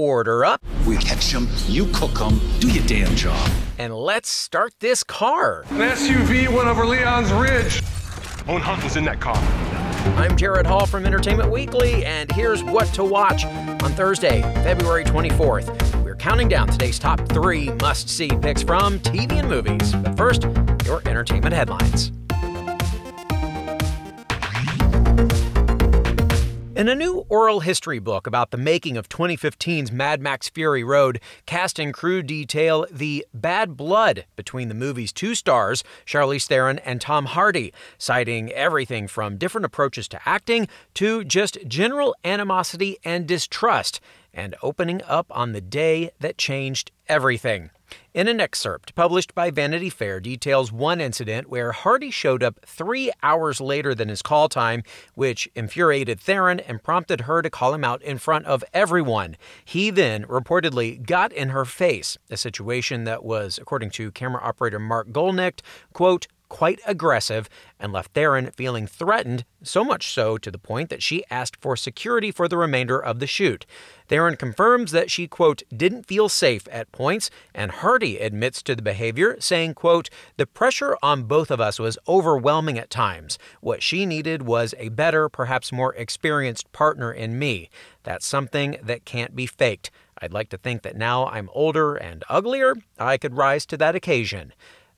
order up. We catch them, you cook them, do your damn job. And let's start this car. An SUV went over Leon's Ridge. Owen Hunt was in that car. I'm Jared Hall from Entertainment Weekly, and here's what to watch on Thursday, February 24th. We're counting down today's top three must see picks from TV and movies. But first, your entertainment headlines. In a new oral history book about the making of 2015's Mad Max Fury Road, cast and crew detail the bad blood between the movie's two stars, Charlize Theron and Tom Hardy, citing everything from different approaches to acting to just general animosity and distrust, and opening up on the day that changed everything. In an excerpt published by Vanity Fair details one incident where Hardy showed up three hours later than his call time, which infuriated Theron and prompted her to call him out in front of everyone. He then reportedly got in her face, a situation that was, according to camera operator Mark Goellnicht, quote, quite aggressive and left Theron feeling threatened, so much so to the point that she asked for security for the remainder of the shoot. Theron confirms that she, quote, didn't feel safe at points, and Hardy admits to the behavior, saying, quote, the pressure on both of us was overwhelming at times. What she needed was a better, perhaps more experienced partner in me. That's something that can't be faked. I'd like to think that now I'm older and uglier, I could rise to that occasion.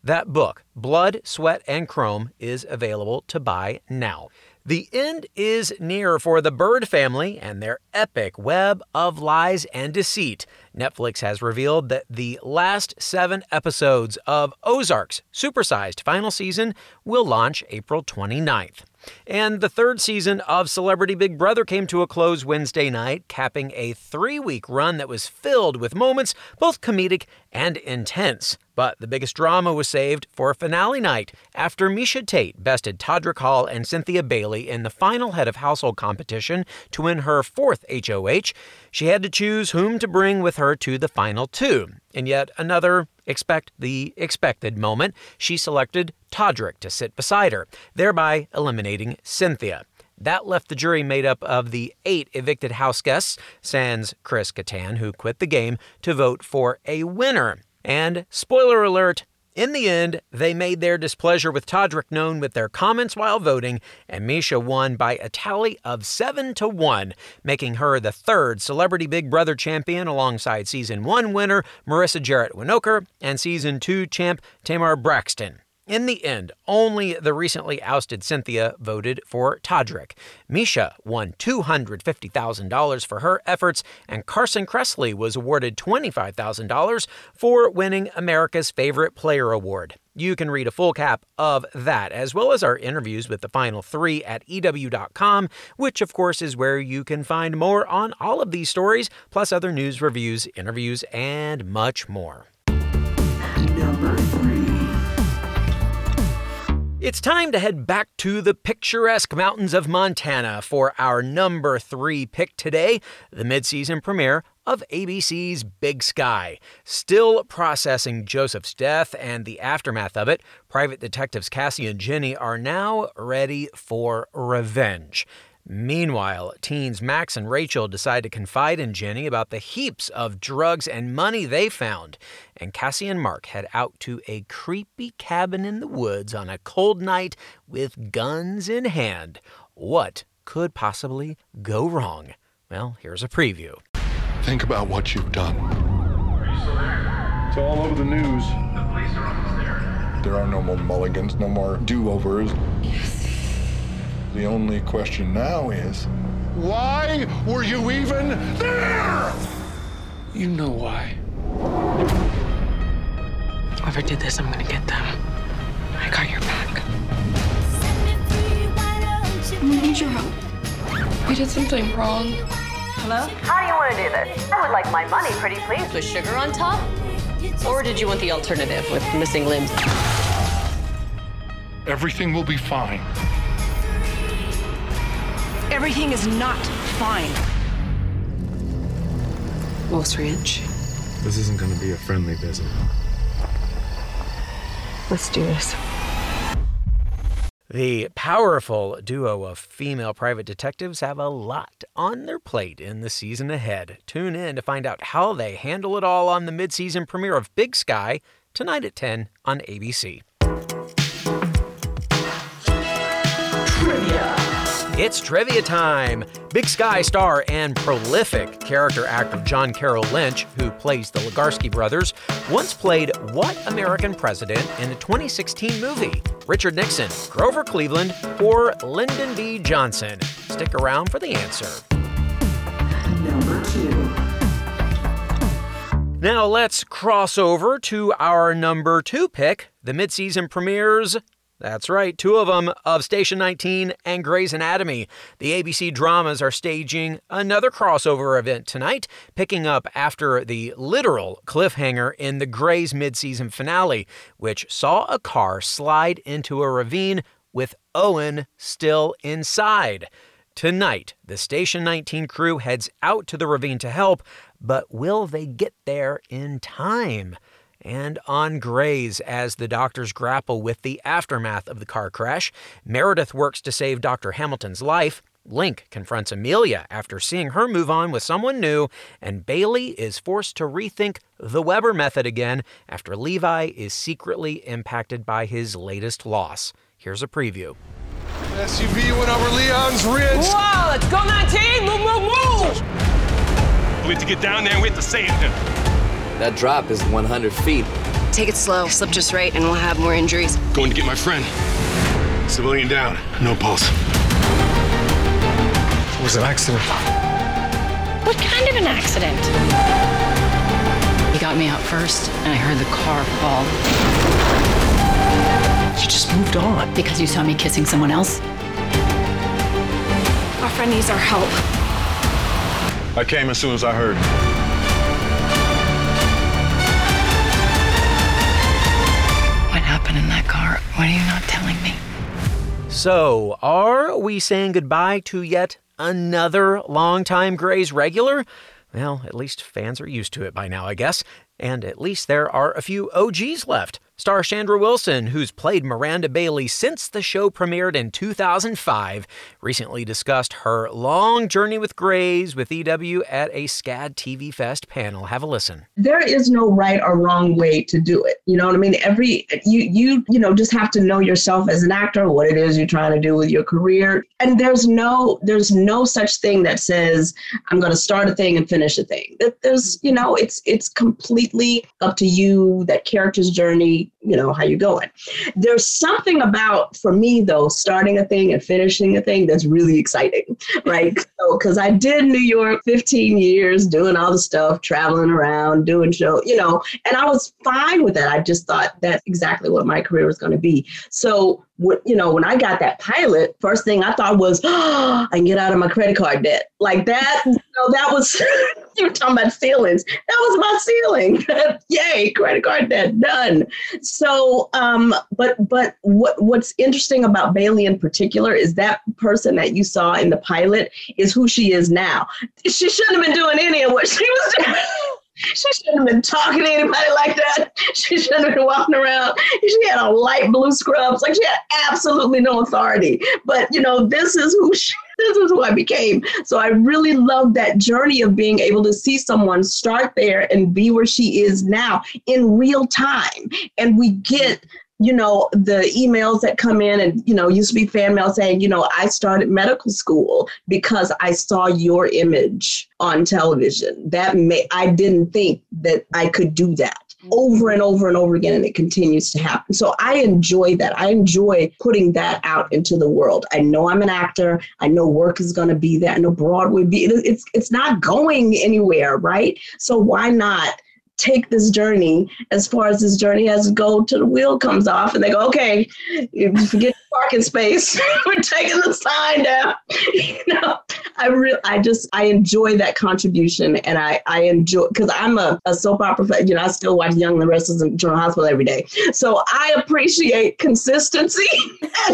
That book, Blood, Sweat, and Chrome, is available to buy now. The end is near for the Bird family and their epic web of lies and deceit. Netflix has revealed that the last seven episodes of Ozark's supersized final season will launch April 29th. And the third season of Celebrity Big Brother came to a close Wednesday night, capping a three week run that was filled with moments both comedic and intense. But the biggest drama was saved for finale night after Miesha Tate bested Todrick Hall and Cynthia Bailey in the final head of household competition to win her fourth HOH. She had to choose whom to bring with her to the final two. In yet another expect the expected moment, she selected Todrick to sit beside her, thereby eliminating Cynthia. That left the jury made up of the eight evicted house guests, sans Chris Kattan, who quit the game, to vote for a winner. And spoiler alert, in the end, they made their displeasure with Todrick known with their comments while voting, and Miesha won by a tally of 7 to 1, making her the third Celebrity Big Brother champion alongside season 1 winner Marissa Jarrett Winokur and season 2 champ Tamar Braxton. In the end, only the recently ousted Cynthia voted for Todrick. Miesha won $250,000 for her efforts, and Carson Kressley was awarded $25,000 for winning America's Favorite Player Award. You can read a full cap of that, as well as our interviews with the final three at EW.com, which, of course, is where you can find more on all of these stories, plus other news, reviews, interviews, and much more. It's time to head back to the picturesque mountains of Montana for our number three pick today, the midseason premiere of ABC's Big Sky. Still processing Joseph's death and the aftermath of it, private detectives Cassie and Jenny are now ready for revenge. Meanwhile, teens Max and Rachel decide to confide in Jenny about the heaps of drugs and money they found, and Cassie and Mark head out to a creepy cabin in the woods on a cold night with guns in hand. What could possibly go wrong? Well, here's a preview. Think about what you've done. Are you still there? It's all over the news. The police are almost there are no more mulligans, no more do overs. The only question now is why were you even there? You know why. Whoever did this, I'm gonna get them. I got your back. We need your help. We did something wrong. Hello? How do you want to do this? I would like my money, pretty please. With sugar on top? Or did you want the alternative with missing limbs? Everything will be fine. Everything is not fine. Wolf's Ranch. This isn't gonna be a friendly visit. Let's do this. The powerful duo of female private detectives have a lot on their plate in the season ahead. Tune in to find out how they handle it all on the mid season premiere of Big Sky tonight at 10 on ABC. It's trivia time! Big Sky star and prolific character actor John Carroll Lynch, who plays the Legarski brothers, once played what American president in the 2016 movie? Richard Nixon, Grover Cleveland, or Lyndon B. Johnson? Stick around for the answer. Number two. Now let's cross over to our number two pick, the midseason premieres. That's right, two of them of Station 19 and Grey's Anatomy. The ABC dramas are staging another crossover event tonight, picking up after the literal cliffhanger in the Grey's midseason finale, which saw a car slide into a ravine with Owen still inside. Tonight, the Station 19 crew heads out to the ravine to help, but will they get there in time? And on Grey's as the doctors grapple with the aftermath of the car crash, Meredith works to save Dr. Hamilton's life. Link confronts Amelia after seeing her move on with someone new, and Bailey is forced to rethink the Weber method again after Levi is secretly impacted by his latest loss. Here's a preview. SUV went over Leon's Ridge. Whoa, let's go 19! Move, move, move! We have to get down there and we have to save him. That drop is 100 feet. Take it slow. Slip just right, and we'll have more injuries. Going to get my friend. Civilian down. No pulse. It was an accident. What kind of an accident? He got me out first, and I heard the car fall. You just moved on. Because you saw me kissing someone else? Our friend needs our help. I came as soon as I heard. What are you not telling me? So, are we saying goodbye to yet another longtime Grey's regular? Well, at least fans are used to it by now, I guess. And at least there are a few OGs left. Star Chandra Wilson, who's played Miranda Bailey since the show premiered in 2005, recently discussed her long journey with Grey's with EW at a SCAD TV Fest panel. Have a listen. there is no right or wrong way to do it. You know what I mean? Every you you you know just have to know yourself as an actor, what it is you're trying to do with your career. And there's no there's no such thing that says I'm going to start a thing and finish a thing. That there's you know it's it's completely up to you that character's journey, you know, how you going. There's something about for me though starting a thing and finishing a thing that's really exciting, right? So cuz I did New York 15 years doing all the stuff, traveling around, doing show, you know, and I was fine with that. I just thought that's exactly what my career was going to be. So, you know, when I got that pilot, first thing I thought was, oh, I can get out of my credit card debt. Like that, you know, that was you were talking about ceilings. That was my ceiling. Yay, credit card debt done. So, um, but but what what's interesting about Bailey in particular is that person that you saw in the pilot is who she is now. She shouldn't have been doing any of what she was doing. She shouldn't have been talking to anybody like that. She shouldn't have been walking around. She had a light blue scrubs. Like she had absolutely no authority. But you know, this is who she this is who I became. So I really love that journey of being able to see someone start there and be where she is now in real time. And we get you know the emails that come in and you know used to be fan mail saying you know i started medical school because i saw your image on television that may i didn't think that i could do that over and over and over again and it continues to happen. So i enjoy that. I enjoy putting that out into the world. I know i'm an actor. I know work is going to be there. I know broadway be it's it's not going anywhere right? So why not take this journey as far as this journey has to go till the wheel comes off and they go, okay, forget parking space. We're taking the sign down. You know, I really, I just, I enjoy that contribution and I, I enjoy, because I'm a, a soap opera, fan, you know, I still watch Young and the Restless and General Hospital every day. So I appreciate consistency.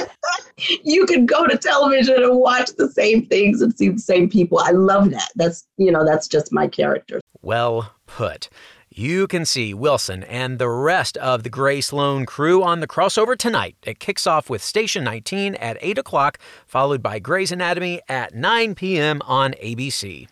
you can go to television and watch the same things and see the same people. I love that. That's, you know, that's just my character. Well put. You can see Wilson and the rest of the Grey Sloan crew on the crossover tonight. It kicks off with Station 19 at 8 o'clock, followed by Grey's Anatomy at 9 p.m. on ABC.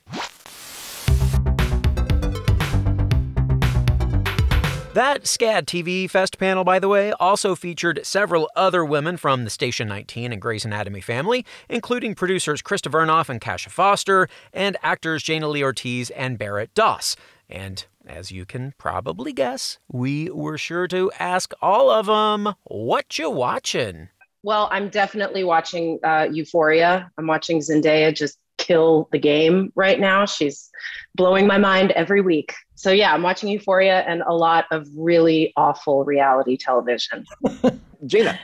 That SCAD TV Fest panel, by the way, also featured several other women from the Station 19 and Grey's Anatomy family, including producers Krista Vernoff and Kasha Foster, and actors Jaina Lee Ortiz and Barrett Doss. And as you can probably guess, we were sure to ask all of them, what you watching? Well, I'm definitely watching uh, Euphoria. I'm watching Zendaya just kill the game right now. She's blowing my mind every week. So yeah, I'm watching Euphoria and a lot of really awful reality television. Gina.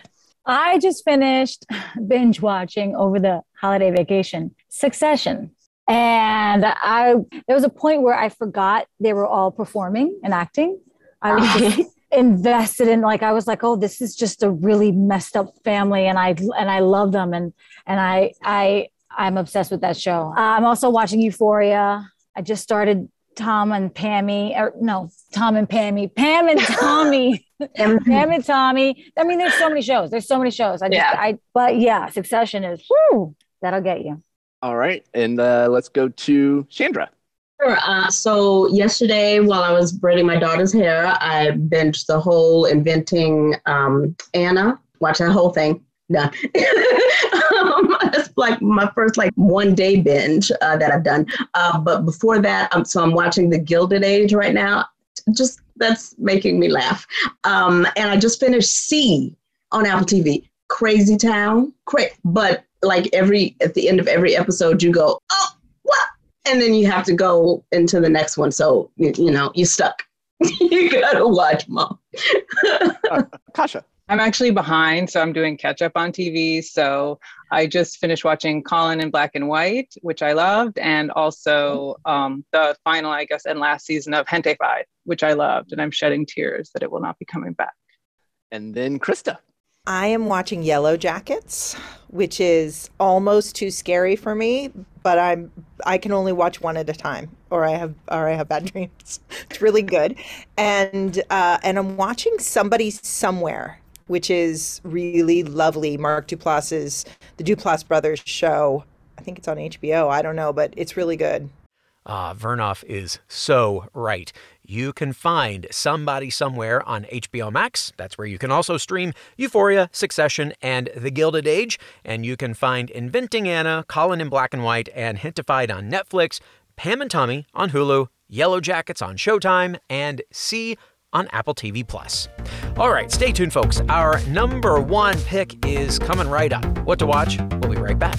I just finished binge watching over the holiday vacation Succession. And I there was a point where I forgot they were all performing and acting. I was just invested in like I was like, oh, this is just a really messed up family, and I and I love them, and and I I I'm obsessed with that show. Uh, I'm also watching Euphoria. I just started Tom and Pammy, or no, Tom and Pammy, Pam and Tommy, Pam and Tommy. I mean, there's so many shows. There's so many shows. I just, Yeah. I, but yeah, Succession is, whoo, that'll get you. All right. And uh, let's go to Chandra. Sure. Uh, so yesterday, while I was braiding my daughter's hair, I binged the whole inventing um, Anna. Watch that whole thing. Done. um, it's like my first like one day binge uh, that I've done. Uh, but before that, um, so I'm watching The Gilded Age right now. Just that's making me laugh. Um, and I just finished See on Apple TV. Crazy Town. Cra- but like every at the end of every episode, you go, oh, what? and then you have to go into the next one. So you, you know you're stuck. you gotta watch, mom. Kasha. I'm actually behind, so I'm doing catch up on TV. So I just finished watching Colin in Black and White, which I loved, and also um, the final, I guess, and last season of Hente Five, which I loved, and I'm shedding tears that it will not be coming back. And then Krista. I am watching Yellow Jackets, which is almost too scary for me, but I'm I can only watch one at a time, or I have or I have bad dreams. It's really good, and uh, and I'm watching Somebody Somewhere, which is really lovely. Mark Duplass's the Duplass Brothers show. I think it's on HBO. I don't know, but it's really good. Ah, Vernoff is so right. You can find Somebody Somewhere on HBO Max. That's where you can also stream Euphoria, Succession, and The Gilded Age. And you can find Inventing Anna, Colin in Black and White, and Hintified on Netflix, Pam and Tommy on Hulu, Yellow Jackets on Showtime, and See on Apple TV Plus. All right, stay tuned, folks. Our number one pick is coming right up. What to watch? We'll be right back.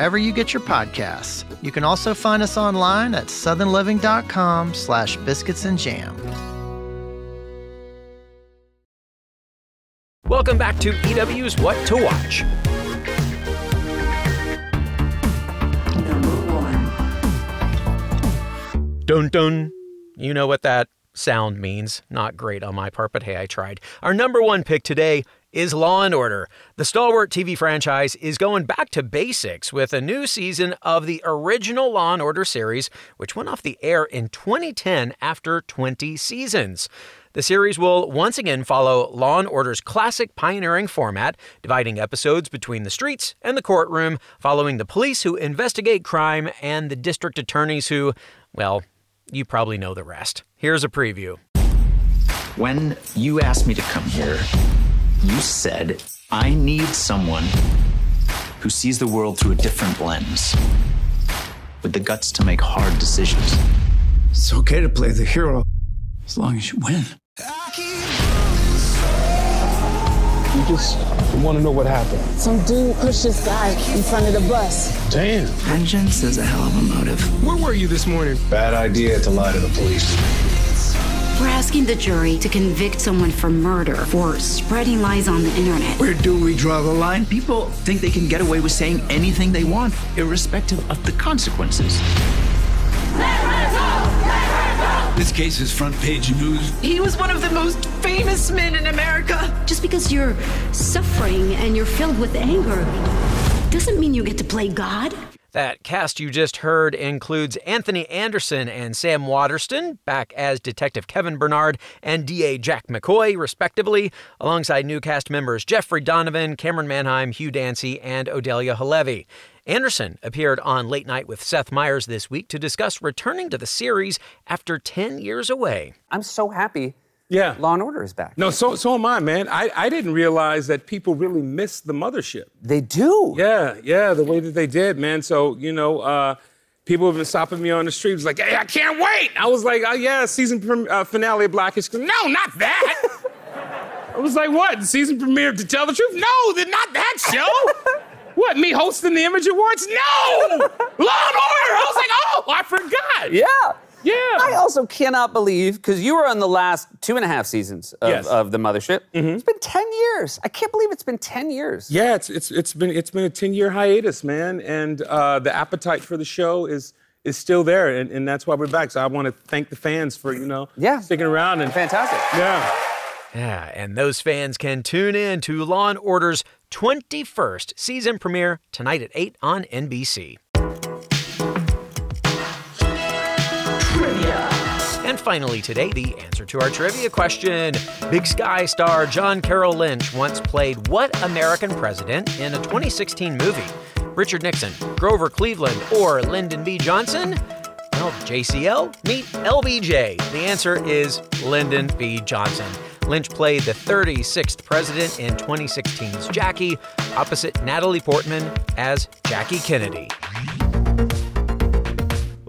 you get your podcasts. You can also find us online at southernliving.com slash biscuits and jam. Welcome back to EW's What to Watch. Number one. Dun dun. You know what that sound means. Not great on my part, but hey, I tried. Our number one pick today is Law and Order. The stalwart TV franchise is going back to basics with a new season of the original Law and Order series, which went off the air in 2010 after 20 seasons. The series will once again follow Law and Order's classic pioneering format, dividing episodes between the streets and the courtroom, following the police who investigate crime and the district attorneys who, well, you probably know the rest. Here's a preview. When you asked me to come here, you said, I need someone who sees the world through a different lens, with the guts to make hard decisions. It's okay to play the hero as long as you win. You just want to know what happened. Some dude pushed this guy in front of the bus. Damn. Vengeance is a hell of a motive. Where were you this morning? Bad idea to lie to the police. We're asking the jury to convict someone for murder for spreading lies on the internet. Where do we draw the line? People think they can get away with saying anything they want, irrespective of the consequences. This case is front page news. He was one of the most famous men in America. Just because you're suffering and you're filled with anger doesn't mean you get to play God. That cast you just heard includes Anthony Anderson and Sam Waterston, back as Detective Kevin Bernard and DA Jack McCoy, respectively, alongside new cast members Jeffrey Donovan, Camryn Manheim, Hugh Dancy, and Odelya Halevi. Anderson appeared on Late Night with Seth Meyers this week to discuss returning to the series after 10 years away. I'm so happy Yeah. Law and Order is back. No, so so am I, man. I, I didn't realize that people really miss the mothership. They do. Yeah, yeah, the way that they did, man. So, you know, uh, people have been stopping me on the streets like, hey, I can't wait. I was like, oh, yeah, season uh, finale of Blackish. No, not that. I was like, what? The season premiere to tell the truth? No, they're not that show. what, me hosting the Image Awards? No! Law and Order! I was like, oh, I forgot. Yeah. Yeah. I also cannot believe because you were on the last two and a half seasons of, Yes. of the Mothership. It's been ten years. I can't believe it's been ten years. Yeah, it's it's it's been it's been a ten year hiatus, man, and uh, the appetite for the show is is still there, and, and that's why we're back. So I want to thank the fans for you know Yeah. sticking around and Fantastic. yeah. Yeah, and those fans can tune in to Law and Order's 21st season premiere tonight at 8 on NBC. And finally, today, the answer to our trivia question. Big Sky star John Carroll Lynch once played what American president in a 2016 movie? Richard Nixon, Grover Cleveland, or Lyndon B. Johnson? Well, JCL, meet LBJ. The answer is Lyndon B. Johnson. Lynch played the 36th president in 2016's Jackie, opposite Natalie Portman as Jackie Kennedy.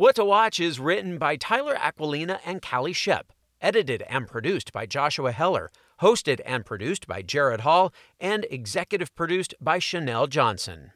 What to Watch is written by Tyler Aquilina and Callie Shep, edited and produced by Joshua Heller, hosted and produced by Jared Hall, and executive produced by Chanel Johnson.